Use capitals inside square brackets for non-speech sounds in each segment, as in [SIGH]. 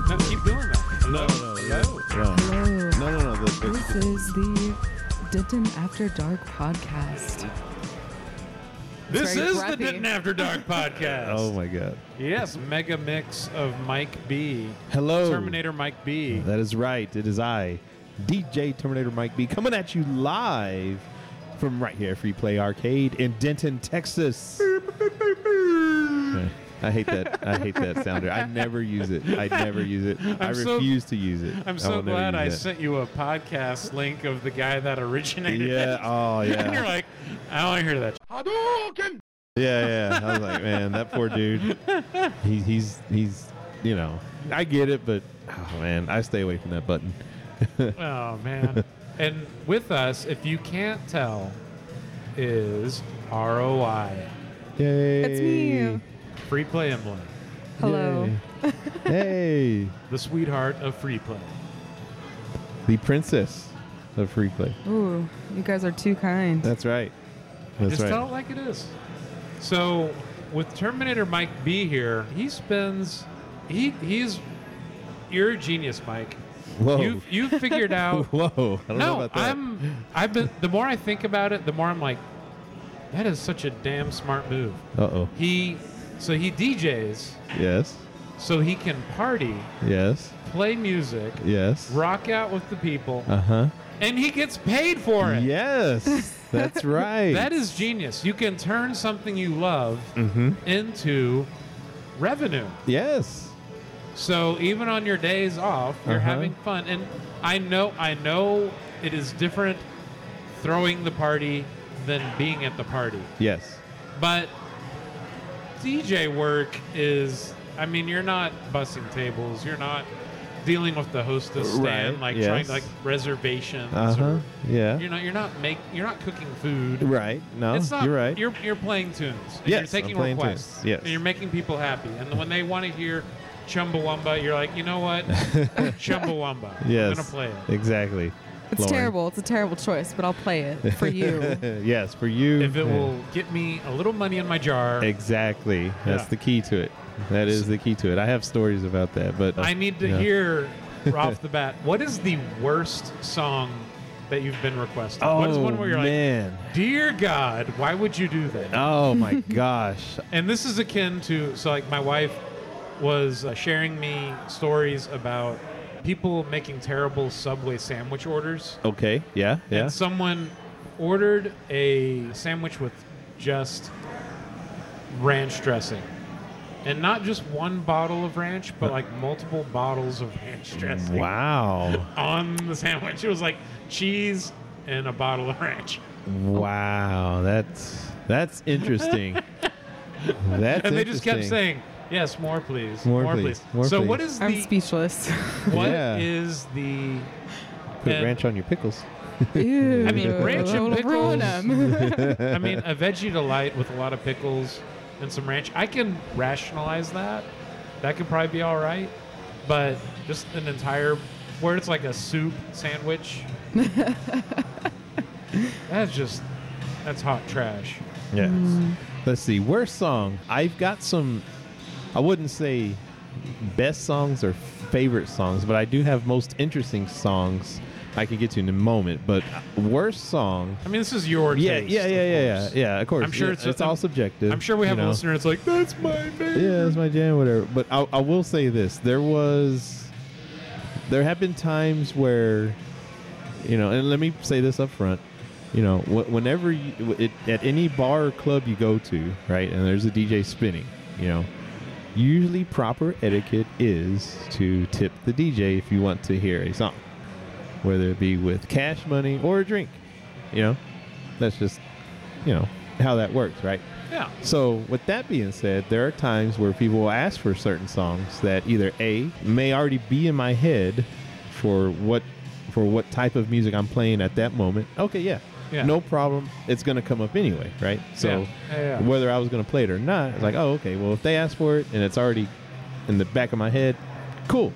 don't. No, keep doing that. Hello. No, Hello. no, Hello. no, no, no. The, the, This is the Denton After Dark podcast. This very is the. Denton After Dark [LAUGHS] podcast. oh my God. Yes, mega mix of Mike B. Hello. Terminator Mike B. That is right. It is I, DJ Terminator Mike B, coming at you live from right here, Free Play Arcade in Denton, Texas. [LAUGHS] Yeah, I hate that. I hate that sounder. I never use it. I never use it. [LAUGHS] I I'm so- refuse to use it. I'm so will never glad I that. sent you a podcast link of the guy that originated Yeah. it. Oh and [LAUGHS] yeah. you're like, I don't want to hear that. Yeah, yeah. I was like, man, that poor dude. He, he's he's you know, I get it, but oh man, I stay away from that button. [LAUGHS] Oh man. and with us, if you can't tell, is ROI. Yay! It's me. Free Play Emily, Hello. Yay. [LAUGHS] hey, the sweetheart of free play. the princess of free play. Ooh, you guys are too kind. That's right. That's Just right. tell it like it is. So with Terminator Mike B here, he spends he he's you're a genius, Mike. Whoa. You've you've figured [LAUGHS] out Whoa. I don't know No, about that. I'm I've been the more I think about it, the more I'm like, that is such a damn smart move. Uh oh. He so he DJs Yes. so he can party, Yes. play music, Yes. rock out with the people, Uh huh. and he gets paid for it. Yes. [LAUGHS] That's right. That is genius. You can turn something you love Mm-hmm. into revenue. Yes. So even on your days off, you're Uh-huh. having fun. And I know I know it is different throwing the party than being at the party. Yes. But DJ work is I mean, you're not bussing tables, you're not dealing with the hostess stand Right, like yes. trying like reservations Uh huh. or Yeah. you're not you're not make you're not cooking food. Right. No. It's not. you're right. You're you're playing tunes. And Yes, you're taking playing requests. tunes, yes. And you're making people happy. And when they want to hear Chumbawamba, you're like, you know what? [LAUGHS] Chumbawamba. yes. I'm gonna play it. Exactly. [LAUGHS] it's Lauren. terrible. It's a terrible choice, but I'll play it for you. [LAUGHS] yes, for you. If it Yeah. will get me a little money in my jar, Exactly. That's Yeah. the key to it. That is the key to it. I have stories about that, but I need to yeah. hear off the [LAUGHS] bat. What is the worst song that you've been requested? Oh what is one where you're man! like, dear God, why would you do that? oh my gosh! And this is akin to so like my wife was uh, sharing me stories about people making terrible Subway sandwich orders. Okay, yeah, yeah. And someone ordered a sandwich with just ranch dressing. And not just one bottle of ranch, but like multiple bottles of ranch mm, dressing Wow! [LAUGHS] on the sandwich. It was like cheese and a bottle of ranch. wow! That's that's interesting. [LAUGHS] that's And they just kept interesting. saying, "Yes, more please. More please, more so please. what is I'm the speechless. [LAUGHS] What Yeah. is the "Put and- ranch on your pickles." Ew, I mean, ranch and that'll ruin pickles. 'em. [LAUGHS] I mean, a veggie delight with a lot of pickles and some ranch. I can rationalize that. That could probably be all right. But just an entire, where it's like a soup sandwich. [LAUGHS] that's just, that's hot trash. Yes. Mm. Let's see. Worst song. I've got some. I wouldn't say best songs or favorite songs, but I do have most interesting songs. I could get to in a moment. But worst song. I mean, this is your Yeah, taste, yeah, yeah, of yeah, yeah, course. yeah. Of course, I'm sure Yeah, it's- it's all subjective. I'm sure we have you a know. listener that's like, that's my favorite. Yeah, that's my jam, whatever. But I, I will say this: there was, there have been times where, you know, and let me say this up front, you know, wh- whenever you, it, at any bar or club you go to, right, and there's a DJ spinning, you know, usually proper etiquette is to tip the DJ if you want to hear a song, whether it be with cash money or a drink, you know, that's just, you know, how that works, right? Yeah. So, with that being said, there are times where people will ask for certain songs that either A may already be in my head for what for what type of music I'm playing at that moment. Okay, yeah. Yeah. No problem. It's going to come up anyway, right? So, Yeah. Yeah, whether I was going to play it or not, it's like, "Oh, okay. Well, if they ask for it and it's already in the back of my head, cool.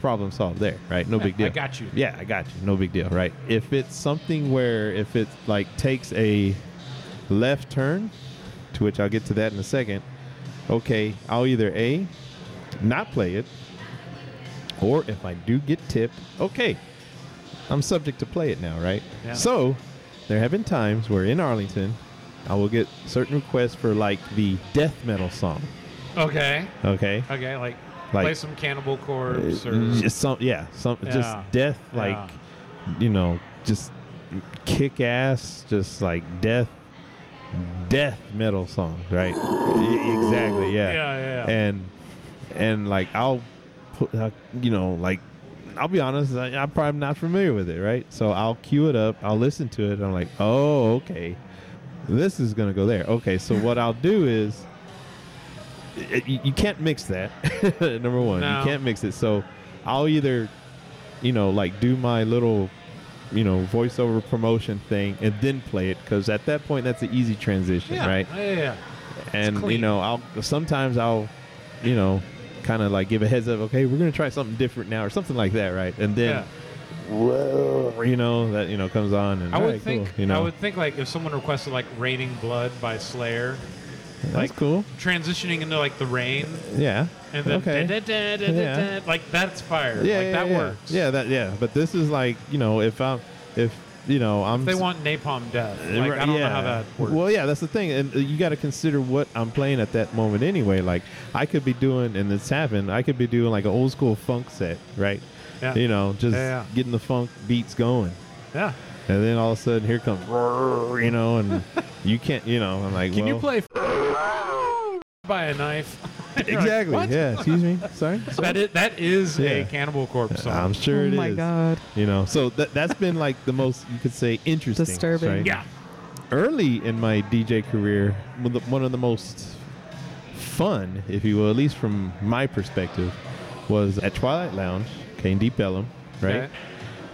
Problem solved there, right? No big deal. I got you. Yeah, I got you. No big deal, right? If it's something where if it like takes a left turn, to which I'll get to that in a second. Okay, I'll either A, not play it, or if I do get tipped, okay, I'm subject to play it now, right? Yeah. So there have been times where in Arlington, I will get certain requests for like the death metal song. Okay. Okay, Okay. Like, Like- play some Cannibal Corpse or Uh, just some, yeah, some Yeah. just death, like Yeah. you know, just kick ass, just like death, death metal songs, right? Exactly, yeah. Yeah, yeah, yeah. And and like I'll put, uh, you know, like I'll be honest, I, I'm probably not familiar with it, right? So I'll cue it up, I'll listen to it, and I'm like, oh, okay, this is gonna go there. Okay, so what I'll do is. it- you, you can't mix that. [LAUGHS] Number one, No. you can't mix it. So I'll either, you know, like do my little, you know, voiceover promotion thing and then play it because at that point that's an easy transition, yeah. right? Yeah, yeah, yeah. and you know i'll sometimes i'll you know kind of like give a heads up okay we're gonna try something different now or something like that right and then whoa, you know that you know comes on and I would think. cool, you know I would think like if someone requested like "Raining Blood" by Slayer, that's like cool transitioning into like the rain, yeah and then okay da- da- da- Yeah. da, like that's fire. yeah like yeah, that yeah. works. yeah that yeah but this is like you know if i'm if you know i'm they want napalm death. Uh, Like I don't know how that works. Well, yeah, that's the thing, and uh, you got to consider what I'm playing at that moment anyway. Like I could be doing, and it's happened. I could be doing like an old school funk set, right? Yeah. You know, just Yeah, yeah. getting the funk beats going, yeah. and then all of a sudden here comes, [LAUGHS] you know, and you can't, you know, I'm like, Can you well, play [LAUGHS] by a knife? [LAUGHS] [LAUGHS] You're like, Exactly. Yeah. Excuse me. Sorry. [LAUGHS] That is, that is Yeah. a Cannibal Corpse song. I'm sure it oh is. oh it is. my god. You know, so that that's been like the most you could say interesting, Disturbing. right? yeah. early in my DJ career, one of the- one of the most fun, if you will, at least from my perspective, was at Twilight Lounge, okay, in Deep Ellum, right? Okay.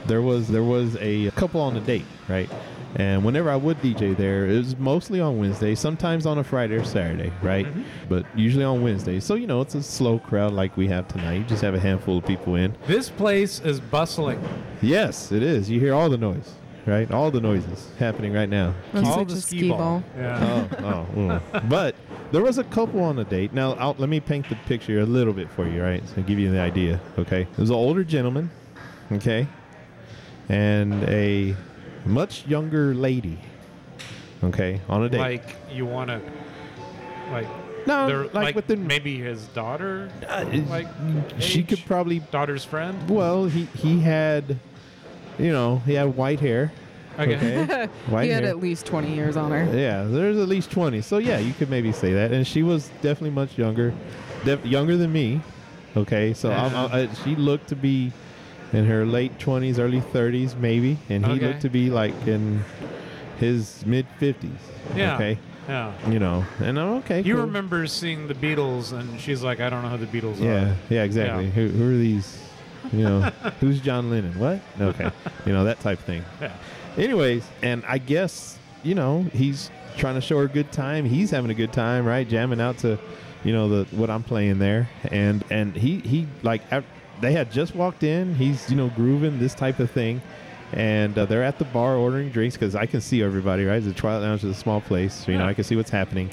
There was there was a couple on a date, right? And whenever I would DJ there, it was mostly on Wednesday, sometimes on a Friday or Saturday, right? Mm-hmm. But usually on Wednesday. So you know, it's a slow crowd like we have tonight. You just have a handful of people in. This place is bustling. Yes, it is. You hear all the noise, right? All the noises happening right now. That's All the a skee ski ball. ball. Yeah. oh, oh, mm. [LAUGHS] but there was a couple on a date. Now, I'll, let me paint the picture a little bit for you, right? So give you the idea, okay? There was an older gentleman, okay, and a much younger lady, okay, on a date. like you want to, like no, they're like, like, within. maybe his daughter, uh, like she age? could probably. daughter's friend. Well, he he had, you know, he had white hair. Okay. Okay, [LAUGHS] white he had hair. at least 20 years on her. Yeah, there's at least 20. So yeah, you could maybe say that. And she was definitely much younger, def- younger than me. Okay, so I'm, I, I, she looked to be in her late 20s, early 30s, maybe, and he Okay. looked to be like in his mid 50s. Yeah. Okay, Yeah. you know, and I'm okay. You cool. remember seeing the Beatles, and she's like, I don't know who the Beatles Yeah, are. yeah, exactly. Yeah. Who, who are these? You know, [LAUGHS] who's John Lennon? What? Okay, you know that type of thing. [LAUGHS] Yeah. Anyways, and I guess you know he's trying to show her a good time. He's having a good time, right? Jamming out to, you know, the what I'm playing there, and and he he like they had just walked in. He's you know grooving this type of thing, and uh, they're at the bar ordering drinks because I can see everybody. Right, the Twilight Lounge is a small place, so, you know I can see what's happening.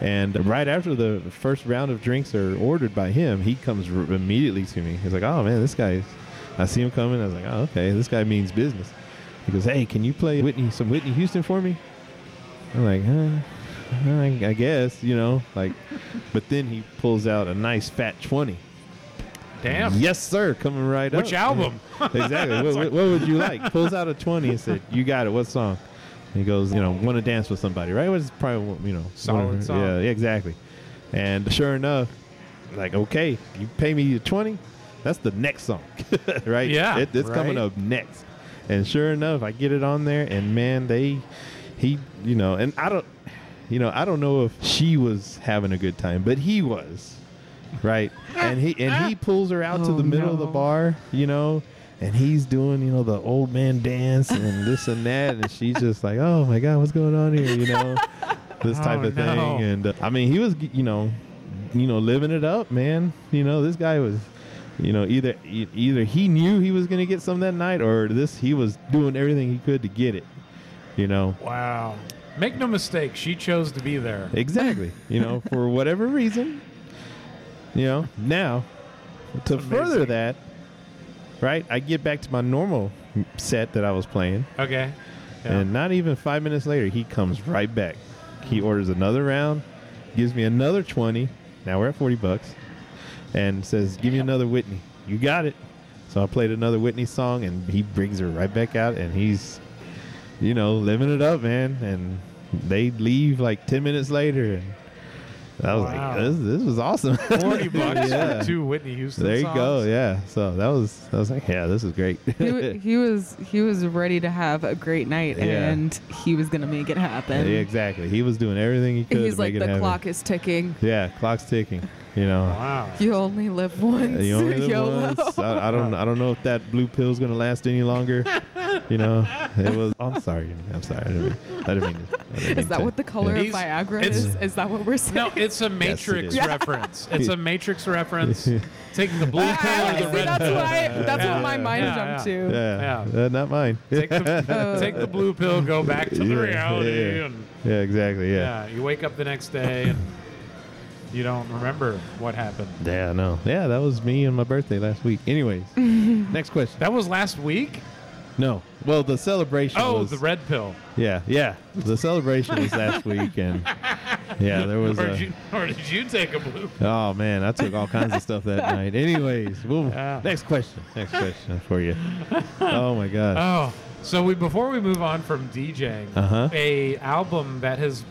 And right after the first round of drinks are ordered by him, he comes r- immediately to me. He's like, "Oh man, this guy's." I see him coming. I was like, "Oh, okay, this guy means business." He goes, "Hey, can you play Whitney some Whitney Houston for me?" I'm like, huh, I, guess, you know, like. But then he pulls out a nice fat twenty. Damn. Yes, sir, coming right up. Which album? exactly. what, what, what would you like? Pulls out a twenty and said, "You got it. What song?" And he goes, "You know, want to dance with somebody, right?" Which is probably you know, Solid song. Yeah, yeah, exactly. And sure enough, like, okay, you pay me twenty. That's the next song, [LAUGHS] right? Yeah, it, it's coming up next. And sure enough, I get it on there, and man, they, he, you know, and I don't, you know, I don't know if she was having a good time, but he was, right? And he and he pulls her out to Oh, the middle of the bar, you know, and he's doing, you know, the old man dance and this and that, and she's just like, oh my god, what's going on here, you know, [LAUGHS] this type Oh, of thing. And uh, I mean, he was, you know, you know, living it up, man. You know, this guy was. You know, either e- either he knew he was going to get some that night, or this he was doing everything he could to get it. You know, Wow. Make no mistake, she chose to be there. Exactly. you know, for whatever reason. You know, now to That's further that, right? I get back to my normal set that I was playing, Okay. Yeah. and not even five minutes later, he comes right back. He orders another round, gives me another 20. Now we're at 40 bucks, and says, Give me another Whitney. You got it. So I played another Whitney song, and he brings her right back out, and he's, you know, living it up, man. And they leave like 10 minutes later, and I was Wow. like, this, this was awesome. [LAUGHS] Forty bucks yeah. for two Whitney Houston. There you go. Yeah. So that was, I was like, yeah, this is great. He, [LAUGHS] he was he was ready to have a great night, Yeah. and he was gonna make it happen. yeah, exactly. He was doing everything he could He's to like, make the it happen. clock is ticking. Yeah, clock's ticking. You know. Wow. You only live once. You only live [LAUGHS] YOLO. once. I, I don't. I don't know if that blue pill's gonna last any longer. You know, it was. I'm sorry. I'm sorry. I didn't mean, I didn't mean to. I didn't mean Is that to- what the color Yeah. of Viagra It's- is? Is that what we're saying? No, it's a it Matrix is. reference. It's a Matrix reference. [LAUGHS] Taking the blue Ah, pill or the red that's pill. what That's Yeah. what my mind Yeah, jumped yeah. to. Yeah. Yeah. Uh, not mine. Take the, Uh, [LAUGHS] take the blue pill, go back to the [LAUGHS] Yeah, reality, yeah. and yeah. Exactly. Yeah. yeah, you wake up the next day and you don't remember what happened. Yeah. No. Yeah. That was me and my birthday last week. Anyways, next question. That was last week. No. Well, the celebration. Oh, was, the red pill. Yeah. Yeah. The celebration was last week, and yeah, there was or, a. did you, or did you take a blue? pill? Oh man, I took all kinds of stuff that night. Anyways, we'll, next question. Next question for you. Oh my god. [LAUGHS] Oh, so we before we move on from DJing, Uh-huh. a album that has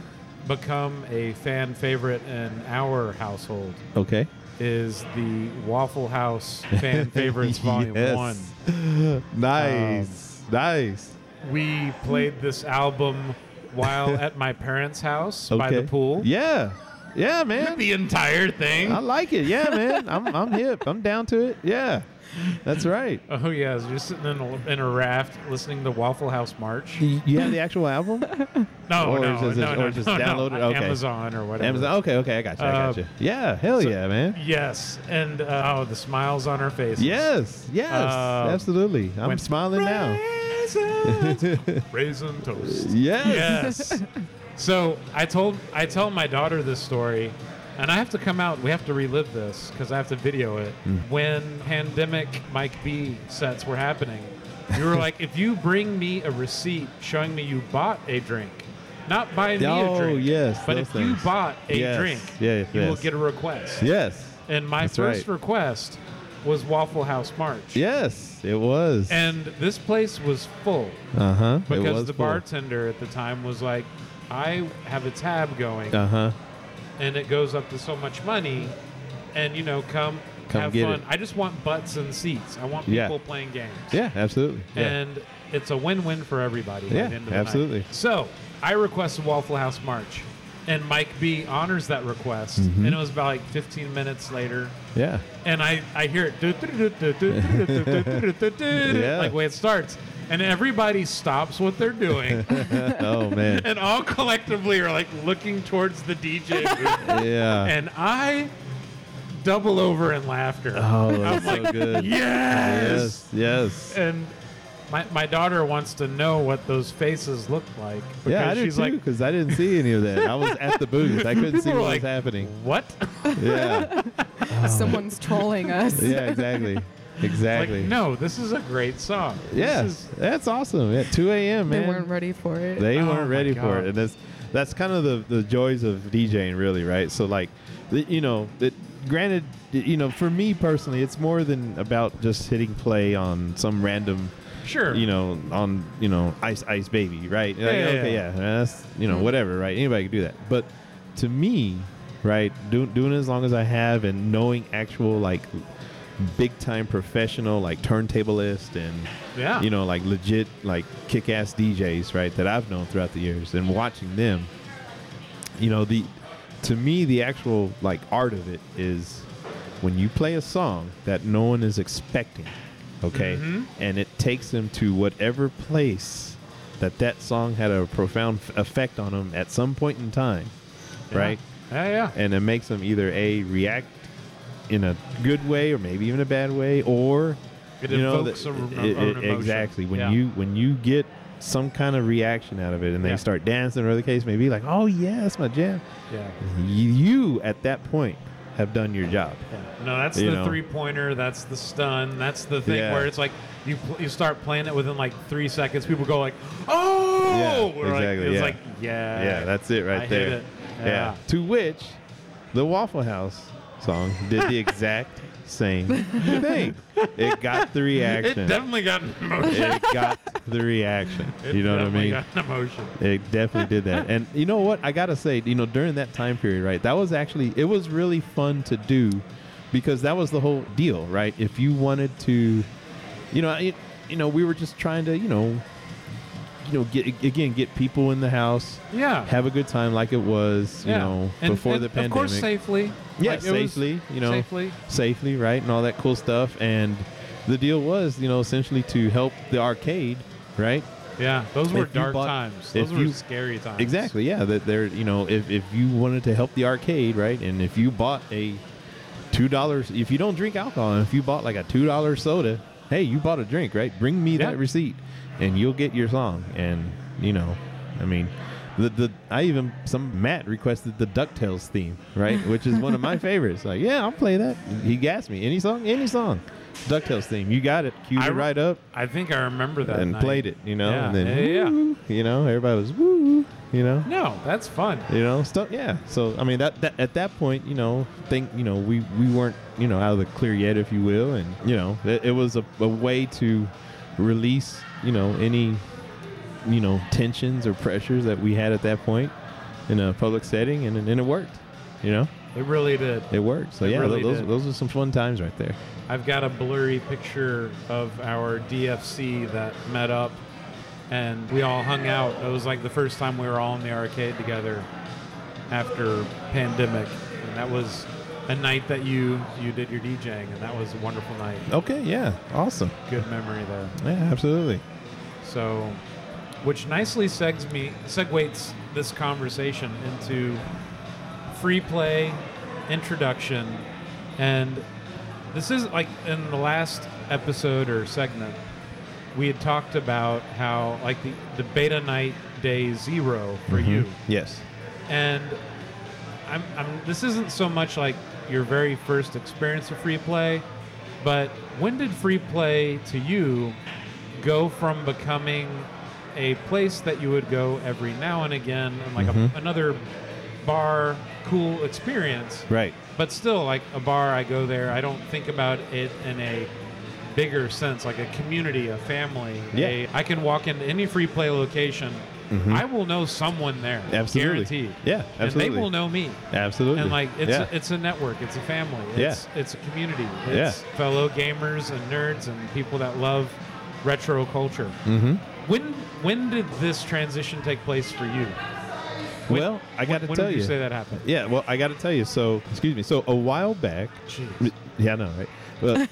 become a fan favorite in our household Okay. Is the Waffle House Fan [LAUGHS] Favorites Volume One. [LAUGHS] Nice. Um, nice. We played this album while at my parents' house Okay. by the pool. Yeah. Yeah, man. The entire thing. I like it. Yeah, man. I'm I'm hip. I'm down to it. Yeah. That's right. Oh yeah, you're sitting in a, in a raft listening to Waffle House March. You you have the actual album? [LAUGHS] No, Or no, just- no, or no, just no, no, download it? Okay. Amazon or whatever. Amazon. Okay, okay, I got you. I got Uh, you. Yeah, hell so- yeah, man. Yes, and uh, oh, the smiles on her face. Yes, yes, Uh, absolutely. I'm smiling now. Raisin, [LAUGHS] raisin toast. Yes. Yes. so I told I tell my daughter this story, and I have to come out. We have to relive this because I have to video it. Mm. When pandemic Mike B sets were happening, you were like, if you bring me a receipt showing me you bought a drink, not buy me Oh, a drink, yes, but if you bought a Yes, drink, yes, you will get a request. Yes. And my That's first right. request was Waffle House March. Yes, it was. And this place was full uh huh. because the bartender at the time was like, I have a tab going Uh huh. And it goes up to so much money and you know, come, Come have fun. it. I just want butts and seats. I want Yeah. people playing games. Yeah, absolutely. Yeah. And it's a win-win for everybody. Yeah, the end of the absolutely. night. So I requested Waffle House March, and Mike B honors that request. Mhm. And it was about like 15 minutes later, yeah. and I, I hear it [LAUGHS] [LAUGHS] Yeah. like way it starts, and everybody stops what they're doing, [LAUGHS] oh man. and all collectively are like looking towards the DJ [LAUGHS] booth, Yeah. and I double over in laughter. oh, that's I'm so like, good. yes, Yes. Yes. and. My, my daughter wants to know what those faces look like because Yeah, I did she's too like, because I didn't see any of that. I was at the [LAUGHS] booth. I couldn't see what were was happening. "What?" Yeah. Someone's trolling us. Yeah. Exactly. [LAUGHS] like, Exactly. no, this is a great song. This Yes. is- That's awesome. At 2 a.m. man. They weren't ready for it. They Oh weren't my ready for it, and that's that's kind of the the joys of DJing, really, right? So like, you know, that granted, you know, for me personally, it's more than about just hitting play on some random, sure. you know, on you know, ice ice baby, right? Like, yeah, okay, yeah. yeah, that's you know, Mhm. whatever, right? Anybody can do that, but to me, right, do, doing it as long as I have and knowing actual like big time professional like turntablist and yeah. you know, like legit, like kick ass DJs, right, that I've known throughout the years and watching them, you know, the to me, the actual like art of it is when you play a song that no one is expecting, okay, Mhm. and it takes them to whatever place that that song had a profound f- effect on them at some point in time, Yeah. right? Yeah, yeah. and it makes them either a react in a good way or maybe even a bad way or It you know that- a, it- it- exactly when Yeah. you when you get some kind of reaction out of it and they Yeah. start dancing or the case may be like oh yeah that's my jam Yeah. you at that point have done your job. Yeah. No, that's You the know. three pointer. That's the stun. That's the thing Yeah. where it's like you you start playing it within like three seconds. People go like, "Oh!" Yeah, We're like- exactly, it's yeah. like, yeah, yeah, that's it right I there. it. Yeah. To which the Waffle House song did the exact same thing. It got the reaction. It definitely got an emotion. It got the reaction. It you know what I mean? Got an emotion. It definitely did that. And you know what? I gotta say, you know, during that time period, right? That was actually it was really fun to do because that was the whole deal, right? If you wanted to, you know, it, you know, we were just trying to, you know, you know, get again get people in the house, Yeah. have a good time like it was, you yeah. know, And- before and the pandemic. Of course, safely. Yeah, Like, safely, you know, Safely. safely, right, and all that cool stuff. And the deal was, you know, essentially to help the arcade, right? Yeah. Those were dark bought- times. Those were you- scary times. Exactly. Yeah. That they're you know if, if you wanted to help the arcade, right, and if you bought a two dollars, if you don't drink alcohol, and if you bought like a two dollar soda, hey, you bought a drink, right? Bring me Yeah. that receipt, and you'll get your song. And you know, I mean, the the I even some Matt requested the Ducktales theme, right, which is one of my [LAUGHS] favorites. Like, yeah, I'll play that. He gassed me. Any song, any song. Ducktales theme. You got it. Queued I it right up I think I remember that. and night. played it. You know, Yeah, and then yeah, yeah, yeah. you know, everybody was woo. You know, No, that's fun. you know stuff yeah so i mean that, that at that point you know think you know we we weren't you know out of the clear yet if you will and you know it, it was a, a way to release you know any you know tensions or pressures that we had at that point in a public setting and, and it worked you know It really did. it worked so It yeah really those did. those are some fun times right there I've got a blurry picture of our DFC that met up and we all hung out. It was like the first time we were all in the arcade together after pandemic. And that was a night that you you did your DJing and that was a wonderful night. okay yeah awesome Good memory there. yeah absolutely So which nicely segs me segues this conversation into free play introduction and this is like in the last episode or segment we had talked about how like the, the beta night day zero for Mhm. you yes and I'm, I'm this isn't so much like your very first experience of free play but when did free play to you go from becoming a place that you would go every now and again and like Mhm. a, another bar cool experience right but still like a bar i go there i don't think about it in a bigger sense like a community a family Yeah. a, i can walk into any free play location Mhm. i will know someone there absolutely guaranteed yeah absolutely and they will know me absolutely and like it's yeah. a, it's a network it's a family Yeah. it's it's a community Yeah. it's fellow gamers and nerds and people that love retro culture mm-hmm. when when did this transition take place for you When- well i got to tell did you you say that happened Yeah, well, I got to tell you. So, excuse me. So, a while back, Jeez. yeah, I know, right? Well,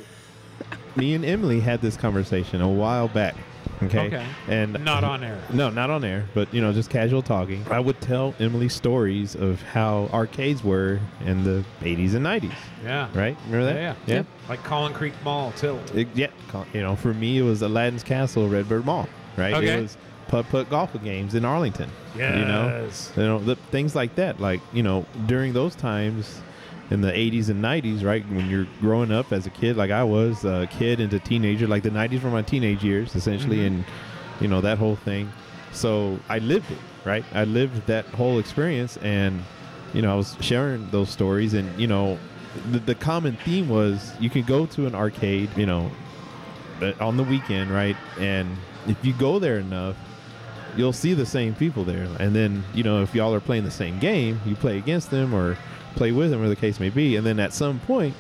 [LAUGHS] me and Emily had this conversation a while back. Okay. Okay. And not on air No, not on air, but you know, just casual talking. I would tell Emily stories of how arcades were in the 80s and 90s. yeah Right? Remember that? yeah, yeah. like Collin Creek Mall tilt It- yeah. You know, for me, it was Aladdin's Castle, Redbird Mall. Right. Okay. It was putt putt golf games in Arlington. You know. you know the, things like that like you know during those times in the 80s and 90s right when you're growing up as a kid like i was a kid into teenager like the 90s were my teenage years essentially Mhm. and you know that whole thing so i lived it right i lived that whole experience and you know i was sharing those stories and you know the, the common theme was you could go to an arcade you know uh, on the weekend right and if you go there enough you'll see the same people there. And then, you know, if y'all are playing the same game, you play against them or play with them, or the case may be. And then at some point,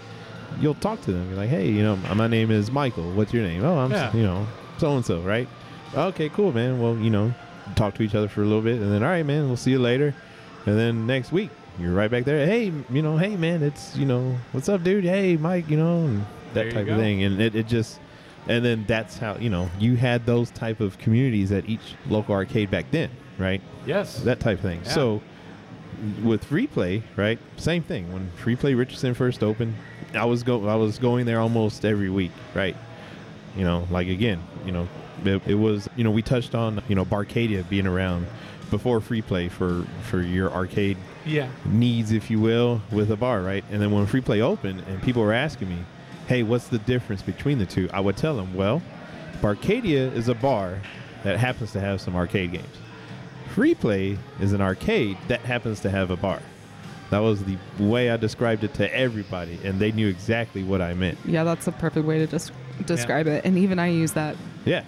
you'll talk to them. You're like, hey, you know, my name is Michael. What's your name? Oh, I'm, Yeah. you know, so and so, right? Okay, cool, man. Well, you know, talk to each other for a little bit. And then, all right, man, we'll see you later. And then next week, you're right back there. Hey, you know, hey, man, it's, you know, what's up, dude? Hey, Mike, you know, and that type of thing. And it, it just, and then that's how you know you had those type of communities at each local arcade back then right yes that type of thing Yeah. so with free play right same thing when free play richardson first opened i was go i was going there almost every week right you know like again you know it, it was you know we touched on you know barcadia being around before free play for for your arcade Yeah. needs, if you will, with a bar, right? And then when free play opened and people were asking me, hey, what's the difference between the two? I would tell them, well, Barcadia is a bar that happens to have some arcade games. Free play is an arcade that happens to have a bar. That was the way I described it to everybody, and they knew exactly what I meant. Yeah, that's a perfect way to just describe it. And even I use that. Yeah,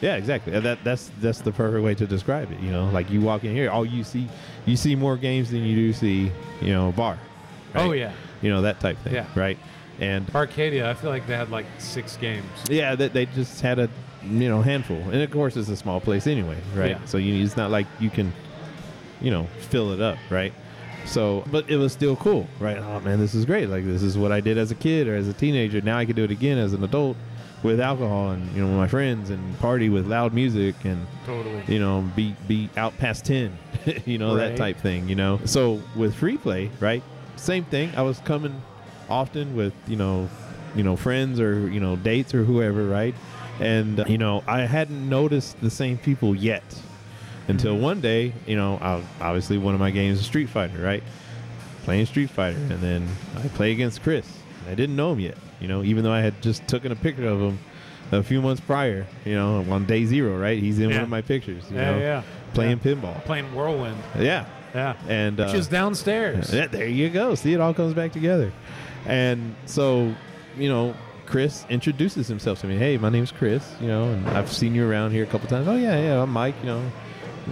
yeah, exactly. That that's that's the perfect way to describe it. You know, like you walk in here, all you see, you see more games than you do see, you know, bar. Oh yeah. you know that type thing, Yeah. right? And Arcadia, I feel like they had like six games. yeah, that they just had a you know handful, and of course it's a small place anyway, right? Yeah. So you, it's not like you can, you know, fill it up, right? So, but it was still cool, right? Oh man, this is great! Like this is what I did as a kid or as a teenager. Now I can do it again as an adult with alcohol and you know with my friends and party with loud music and Totally. you know, be be out past ten, [LAUGHS] you know, that type thing, you know. So with free play, right? Same thing. I was coming often with, you know, you know, friends or, you know, dates or whoever, right? And uh, you know, I hadn't noticed the same people yet until one day, you know, I, obviously one of my games is Street Fighter, right? Playing Street Fighter, and then I play against Chris. I didn't know him yet, you know, even though I had just taken a picture of him a few months prior, you know, on day zero, right? He's in one of my pictures, you Yeah, know, yeah. playing Yeah. pinball. Playing Whirlwind. Yeah, Yeah. and uh, Which is downstairs. [LAUGHS] yeah, there you go. See, it all comes back together. And so, you know, Chris introduces himself to me. Hey, my name's Chris. You know, and I've seen you around here a couple times. Oh yeah, yeah, I'm Mike. You know,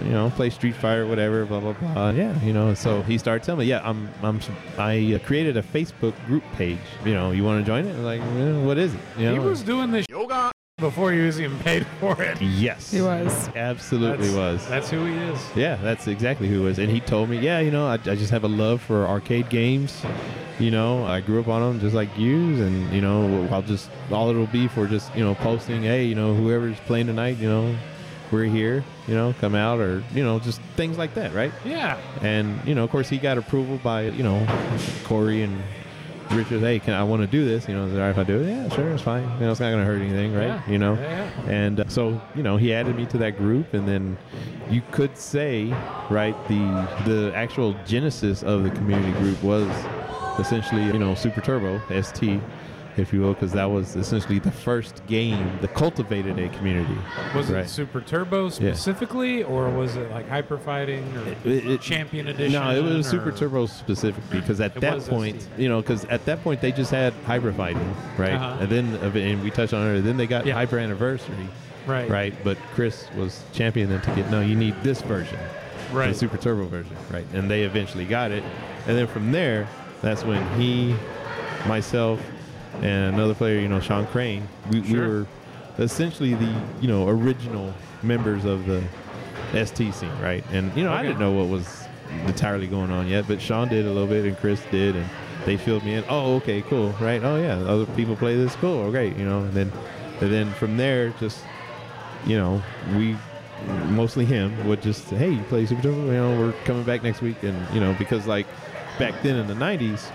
you know, play Street Fighter, whatever, blah blah blah. Yeah, you know. So he started telling me, yeah, I'm, I'm, I uh, created a Facebook group page. You know, you want to join it? I'm like, "Eh, what is it? You know, He was doing this yoga before he was even paid for it. yes, He was. absolutely That's- was. That's who he is. Yeah, that's exactly who it was. And he told me, yeah, you know, I, I just have a love for arcade games. You know, I grew up on them just like you, and you know, I'll just all it'll be for just you know posting, hey, you know, whoever's playing tonight, you know, we're here, you know, come out, or you know, just things like that, right? Yeah. And you know, of course, he got approval by you know Corey and Richard. Hey, can I want to do this? You know, is it all right if I do it? Yeah, sure, it's fine. You know, it's not going to hurt anything, right? Yeah. You know. Yeah, yeah. And uh, so, you know, he added me to that group, and then you could say, right, the the actual genesis of the community group was essentially, you know, Super Turbo ST, if you will, because that was essentially the first game that cultivated a community. Was right. it Super Turbo specifically, or was it like Hyper Fighting or It- it- Champion Edition? No, it was Super Turbo specifically because at It that point, ST. you know, because at that point they just had Hyper Fighting, right? Uh-huh. And then, and we touched on it. Then they got Yeah. Hyper Anniversary, Right. right? But Chris was championing them to get no, you need this version, Right. the Super Turbo version, right? And they eventually got it, and then from there, that's when he, myself, and another player, you know, Sean Crane, we, we were essentially the you know original members of the ST scene, right? And you know, I didn't know what was entirely going on yet, but Sean did a little bit, and Chris did, and they filled me in. Oh, okay, cool, right? Oh yeah, other people play this, cool, oh, great, you know. And then, and then from there, just you know, we mostly him would just hey, you play Super Turbo, you know, we're coming back next week, and you know, because like back then in the '90s.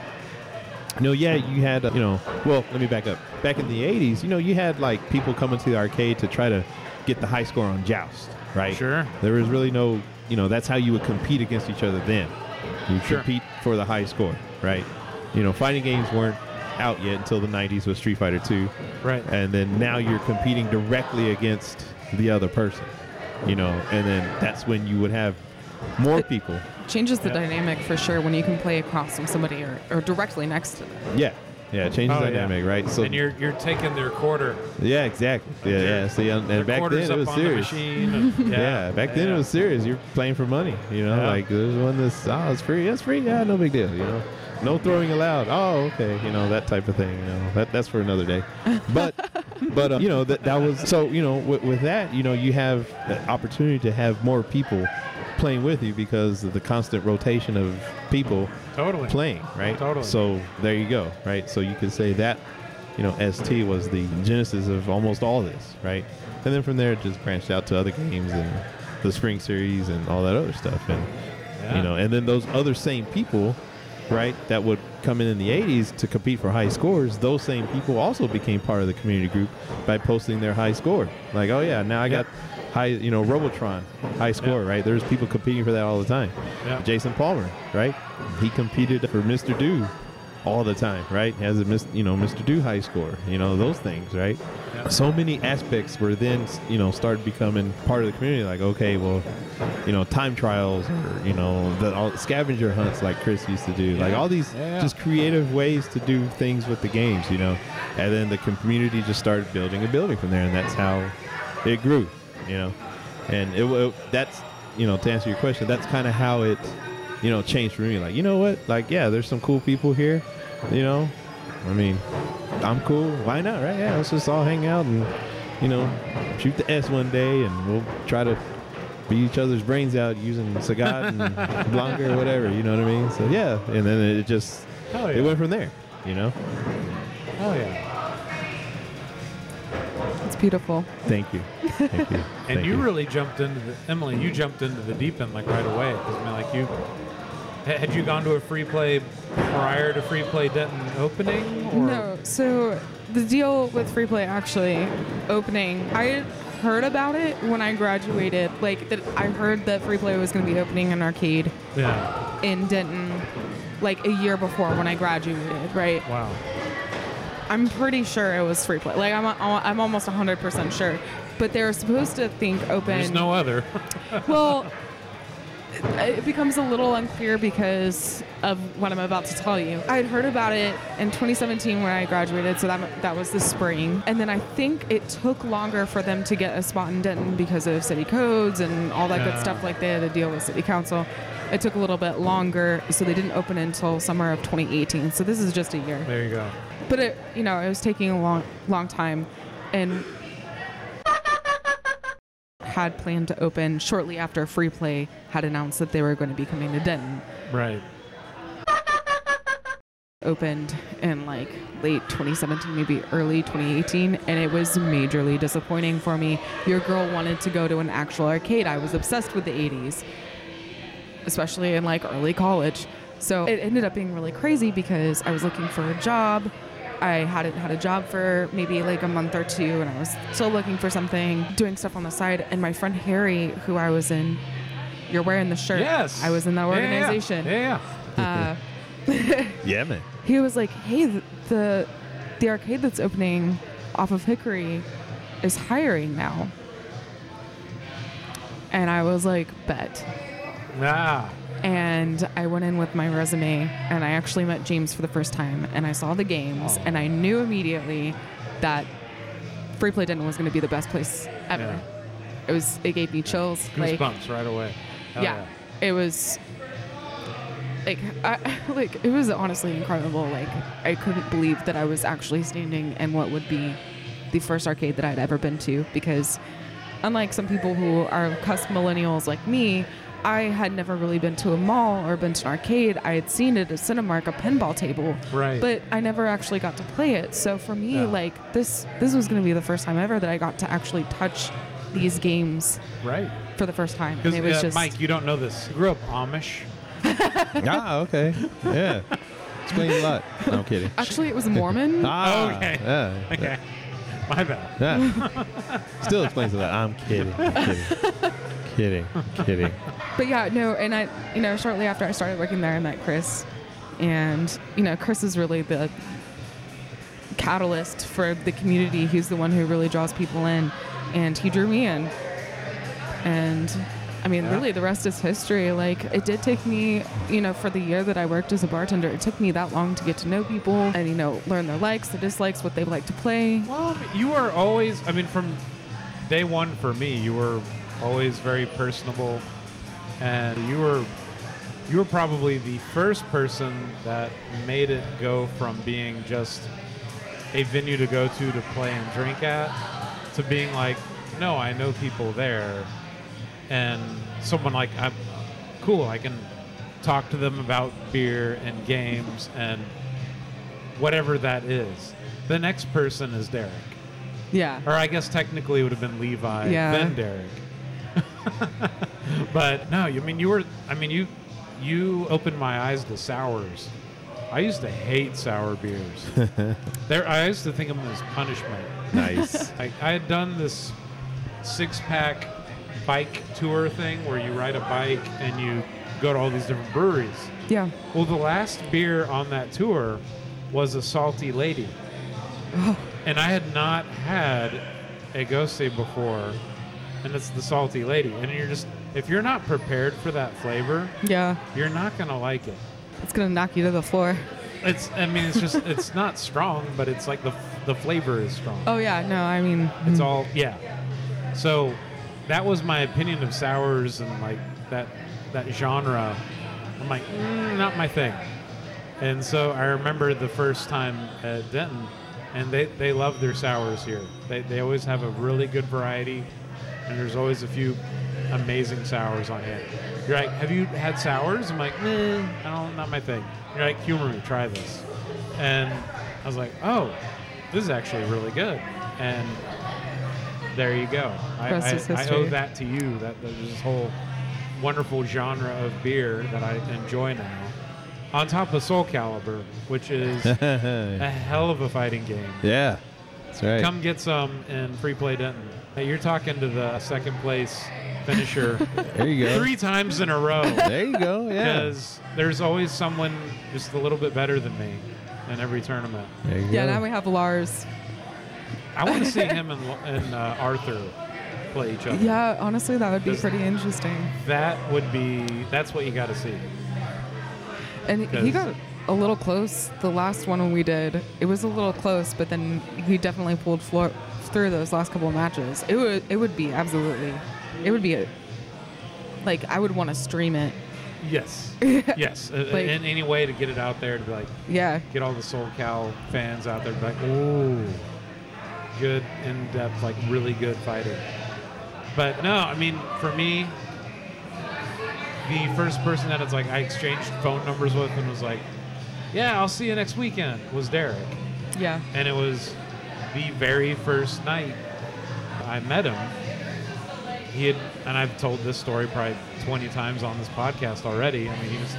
You know, yeah, you had, uh, you know, well, let me back up. Back in the 80s, you know, you had like people coming to the arcade to try to get the high score on Joust, right? Sure. There was really no, you know, that's how you would compete against each other then. You Sure. compete for the high score, right? You know, fighting games weren't out yet until the 90s with Street Fighter 2. Right. And then now you're competing directly against the other person, you know, and then that's when you would have more people. Changes the Yeah. dynamic for sure when you can play across from somebody or, or directly next to them. Yeah. Yeah, it changes Oh, the yeah. dynamic, right? So and you're you're taking their quarter. Yeah, exactly. Yeah, Their- yeah. See, and, their and back then it was serious. The and- [LAUGHS] Yeah, back then it was serious. You're playing for money, you know. Yeah. Like there's one that's oh, it's free. It's free. Yeah, no big deal. You know, no throwing allowed. Oh, okay. You know that type of thing. You know that that's for another day. But [LAUGHS] but uh, you know that that was so you know with, with that you know you have the opportunity to have more people playing with you because of the constant rotation of people Totally. playing, right? Totally. So there you go, right? So you could say that, you know, ST was the genesis of almost all this, right? And then from there, it just branched out to other games and the Spring Series and all that other stuff, and Yeah. you know, and then those other same people, right, that would come in in the '80s to compete for high scores. Those same people also became part of the community group by posting their high score. Like, oh yeah, now I Yep. got high, you know, Robotron, high score, Yeah. right? There's people competing for that all the time. Yeah. Jason Palmer, right? He competed for Mr. Do all the time, right? Has a mis- you know Mr. Do high score, you know those things, right? Yeah. So many aspects were then you know started becoming part of the community. Like okay, well, you know time trials or you know the all, scavenger hunts like Chris used to do. Like all these Yeah, yeah. just creative ways to do things with the games, you know. And then the community just started building a building from there, and that's how it grew, you know. And it, wa- that's you know to answer your question, that's kind of how it you know changed for me. Like you know what, like yeah, there's some cool people here, you know. I mean, I'm cool. Why not, right? Yeah, let's just all hang out and you know shoot the S one day, and we'll try to beat each other's brains out using Sagat and [LAUGHS] Blanka or whatever. You know what I mean? So yeah, and then it just Hell it went from there. You know. Oh yeah. It's beautiful. Thank you. Thank you. [LAUGHS] And Thank you, really jumped into the Emily. You jumped into the deep end like right away. 'cause, I mean, like you had you gone to a free play prior to free play Denton opening? Or? No. So the deal with free play actually opening, I heard about it when I graduated. Like that, I heard that free play was going to be opening an arcade Yeah. in Denton, like a year before when I graduated. Right. Wow. I'm pretty sure it was free play. Like I'm, I'm almost 100% sure. But they were supposed to think open. There's no other. Well, it, becomes a little unclear because of what I'm about to tell you. I had heard about it in 2017 when I graduated, so that that was the spring. And then I think it took longer for them to get a spot in Denton because of city codes and all that Yeah. good stuff. Like they had to deal with city council. It took a little bit longer, so they didn't open until summer of 2018. So this is just a year there you go. but it you know it was taking a long long time and had planned to open shortly after free play had announced that they were going to be coming to denton. Right. opened in like late 2017 maybe early 2018 and it was majorly disappointing for me. Your girl wanted to go to an actual arcade. I was obsessed with the 80s especially in like early college. So it ended up being really crazy because i was looking for a job i hadn't had a job for maybe like a month or two and i was still looking for something doing stuff on the side and my friend harry who i was in you're wearing the shirt Yes. i was in that Yeah, yeah, yeah. organization Yeah. yeah. uh, [LAUGHS] Yeah, man. he was like, "Hey, the, the the arcade that's opening off of Hickory is hiring now." And I was like, "Bet." Ah. And I went in with my resume, and I actually met James for the first time, and I saw the games, and I knew immediately that Free Play Denton was going to be the best place ever. Yeah. It was. It gave me chills. Like, Goosebumps right away. Hell yeah, it was like I, [LAUGHS] like it was honestly incredible like i couldn't believe that i was actually standing in what would be the first arcade that i'd ever been to because unlike some people who are cusp millennials like me i had never really been to a mall or been to an arcade i had seen it at a cinemark a pinball table Right. but i never actually got to play it so for me Yeah. like this this was going to be the first time ever that i got to actually touch these games Right. for the first time and Because it was uh, just Mike, you don't know this. You grew up Amish. [LAUGHS] [LAUGHS] ah, okay. Yeah. Explains a lot. No, I'm kidding. actually it was mormon [LAUGHS] Ah, Okay. Yeah. Okay. My bad. Yeah. Still explains a lot. I'm kidding. kidding. Kidding. Kidding. But yeah, no, and I, you know, shortly after I started working there, I met Chris, and you know, Chris is really the catalyst for the community. He's the one who really draws people in, and he drew me in. And I mean, Yeah. really, the rest is history. Like, it did take me, you know, for the year that I worked as a bartender, it took me that long to get to know people and you know, learn their likes, their dislikes, what they like to play. Well, you were always, I mean, from day one for me, you were always very personable. And you were, you were probably the first person that made it go from being just a venue to go to to play and drink at to being like, no, I know people there. And someone like, I'm cool, I can talk to them about beer and games and whatever that is. The next person is Derek. Yeah. Or I guess technically it would have been Levi, Yeah. then Derek. [LAUGHS] but no, you I mean you were I mean you you opened my eyes to sours. I used to hate sour beers. [LAUGHS] there I used to think of them as punishment. Nice. [LAUGHS] Like I had done this six pack bike tour thing where you ride a bike and you go to all these different breweries. Yeah. Well, the last beer on that tour was a Salty Lady. And I had not had a Gose before, and it's the Salty Lady. And you're just, if you're not prepared for that flavor, Yeah. you're not to like it. It's gonna knock you to the floor. It's, I mean, it's just, it's not strong, but it's like the, the flavor is strong. Oh yeah. No, I mean. It's mm, all yeah. So that was my opinion of sours and like that that genre. I'm like, mm, not my thing. And so I remember the first time at Denton, and they, they love their sours here. They, they always have a really good variety, and there's always a few amazing sours on hand. You're like, have you had sours? I'm like, nah, I don't, not my thing. You're like, humor me, try this. And I was like, oh, this is actually really good. And there you go. I, I, I owe that to you. That there's this whole wonderful genre of beer that I enjoy now. On top of Soul Calibur, which is [LAUGHS] a hell of a fighting game. yeah, that's right. Come get some in Free Play Denton. Hey, you're talking to the second place finisher [LAUGHS] there you go. three times in a row There you go. Yeah. because there's always someone just a little bit better than me in every tournament. There you Yeah. go. Now we have Lars. I want to see [LAUGHS] him and, and uh, Arthur play each other. Yeah. Honestly, that would be Does- pretty interesting. That would be, that's what you got to see. And he 'Cause- got a little close. The last one we did, it was a little close, but then he definitely pulled floor through those last couple of matches. It would it would be absolutely, it would be a, like I would want to stream it. Yes. [LAUGHS] yes. Like- in any way to get it out there to be like, Yeah. get all the Soul Cal fans out there to be like, ooh, good, in depth, like really good fighter. But no, I mean, for me, the first person that it's like I exchanged phone numbers with and was like, yeah, I'll see you next weekend was Derek. Yeah. And it was the very first night I met him. He had, and I've told this story probably 20 times on this podcast already. I mean, he just,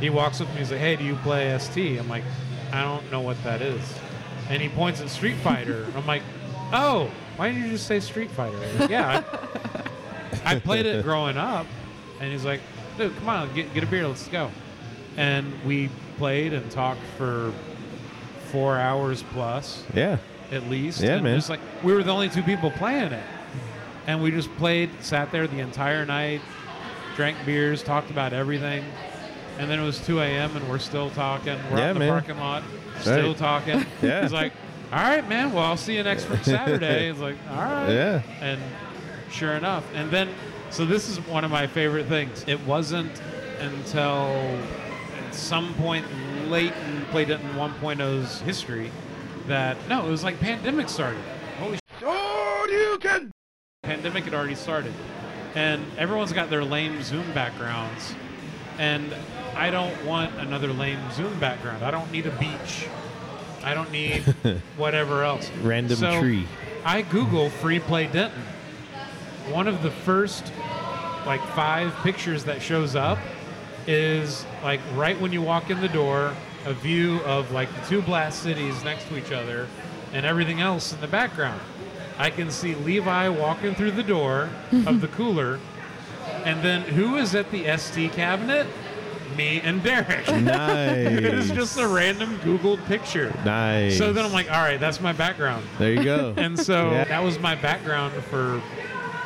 he walks up to me, he's like, hey, do you play ST? I'm like, I don't know what that is. And he points at Street Fighter. [LAUGHS] I'm like, oh, why didn't you just say Street Fighter? Like, yeah, I, I played it growing up. And he's like, dude, come on, get, get a beer, let's go. And we played and talked for four hours plus yeah. At least. Yeah, and man. Just like we were the only two people playing it, and we just played, sat there the entire night, drank beers, talked about everything, and then it was 2 a.m. and we're still talking. We're Yeah, out in the man. parking lot, still Right. talking. [LAUGHS] Yeah. He's like, "All right, man. Well, I'll see you next [LAUGHS] Saturday." It's like, "All right." Yeah. And sure enough, and then so this is one of my favorite things. It wasn't until at some point late and played it in Play Denton 1.0's history that no, it was like pandemic started. Holy shit! Oh, you can. pandemic had already started, and everyone's got their lame Zoom backgrounds, and I don't want another lame Zoom background. I don't need a beach. I don't need [LAUGHS] whatever else. Random So, tree. I Google free play Denton. One of the first like five pictures that shows up is like right when you walk in the door, a view of like the two blast cities next to each other and everything else in the background. I can see Levi walking through the door of the [LAUGHS] cooler, and then who is at the ST cabinet? Me and Derek. [LAUGHS] it's Nice. just a random Googled picture. nice. So then I'm like, all right, that's my background. there you go. [LAUGHS] And so Yeah. that was my background for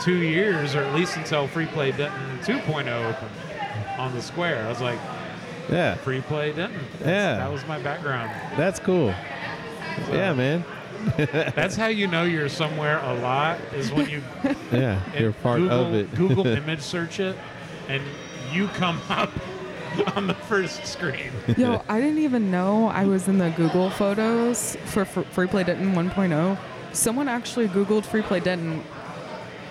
two years, or at least until Free Play Denton 2.0 opened on the square. I was like, yeah, Free Play Denton. That's- Yeah. That was my background. that's cool. Yeah, man. That's how you know you're somewhere a lot, is when you [LAUGHS] Yeah, you're part Google, of it. Google [LAUGHS] image search it, and you come [LAUGHS] up on the first screen. Yo, I didn't even know I was in the Google photos for, for Free Play Denton 1.0. Someone actually Googled Free Play Denton,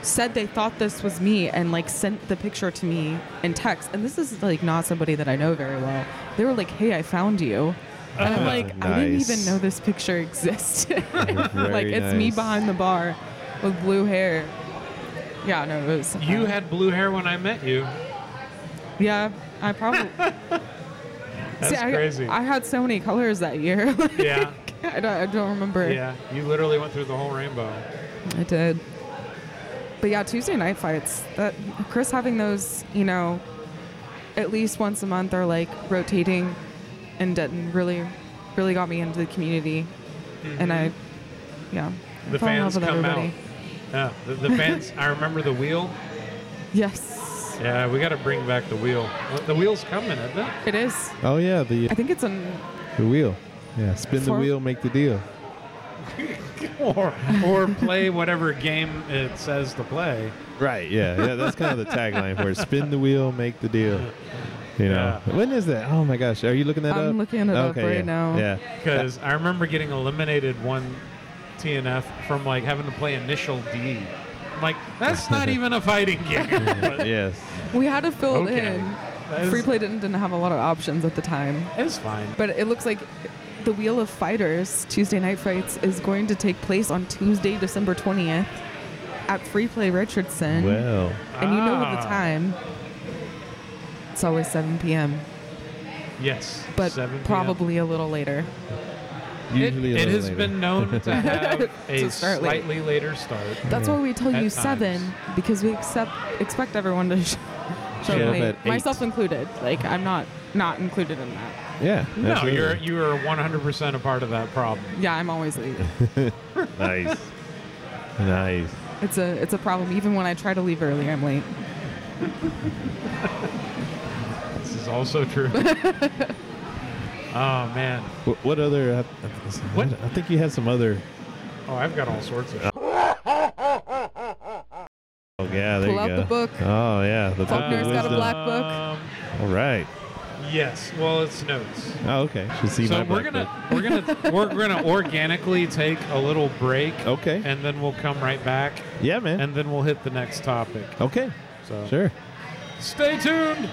said they thought this was me, and like sent the picture to me in text. And this is like not somebody that I know very well. They were like, "Hey, I found you," and I'm [LAUGHS] like, "I didn't even know this picture existed." [LAUGHS] [LAUGHS] like Very it's me behind the bar with blue hair. Yeah, no, it was. You uh, had blue hair when I met you. Yeah, I probably. That's See, I, crazy. I had so many colors that year. Like, yeah, I don't, I don't remember. yeah. You literally went through the whole rainbow. I did. But yeah, Tuesday night fights. That Chris having those, you know, at least once a month or like rotating in Denton really, really got me into the community, and I, yeah, Mm-hmm. The fell in love fans come everybody. out. Yeah, the, the fans. I remember the wheel. Yes, Yeah, we got to bring back the wheel. The wheel's coming, isn't it? it is. Oh yeah, the I think it's an the wheel. Yeah, spin the wheel, make the deal. [LAUGHS] [LAUGHS] or or play whatever game it says to play. Right. Yeah. Yeah. That's kind of the tagline for it. Spin the wheel, make the deal. [LAUGHS] You know. Yeah. When is that? Oh my gosh. Are you looking that up? I'm looking it up okay, right yeah. now. Yeah. Because I remember getting eliminated one TNF from like having to play initial D. I'm like, that's not even a fighting [LAUGHS] game. But yes. We had to fill Okay. it in. that is- Free play didn't, didn't have a lot of options at the time. It's fine. But it looks like the Wheel of Fighters Tuesday Night Fights is going to take place on Tuesday, December 20th at Free Play Richardson. Well. and you know the Ah. time. It's always 7 p.m., Yes. but 7 p.m. probably a little later. Usually it, a it has later. been known to [LAUGHS] have a To start late. slightly later start. That's why we tell At you times. 7 because we accept expect everyone to [LAUGHS] show Show up late, myself included. Like I'm not not included in that. Yeah. No, absolutely. you're you are 100% a part of that problem. Yeah, I'm always late. [LAUGHS] nice. nice. It's a it's a problem. Even when I try to leave early, I'm late. This is also true. [LAUGHS] oh man. What, what other? Uh, What? I think you had some other. Oh, I've got all sorts of. Oh yeah, there Pull you out go. the book. Oh yeah, the book of Faulkner's got a wisdom. black book. Um, All right. Yes. Well, it's notes. Oh okay. See so my we're gonna we're gonna we're gonna [LAUGHS] organically take a little break, Okay. and then we'll come right back, yeah, man. and then we'll hit the next topic. okay. So Sure. stay tuned.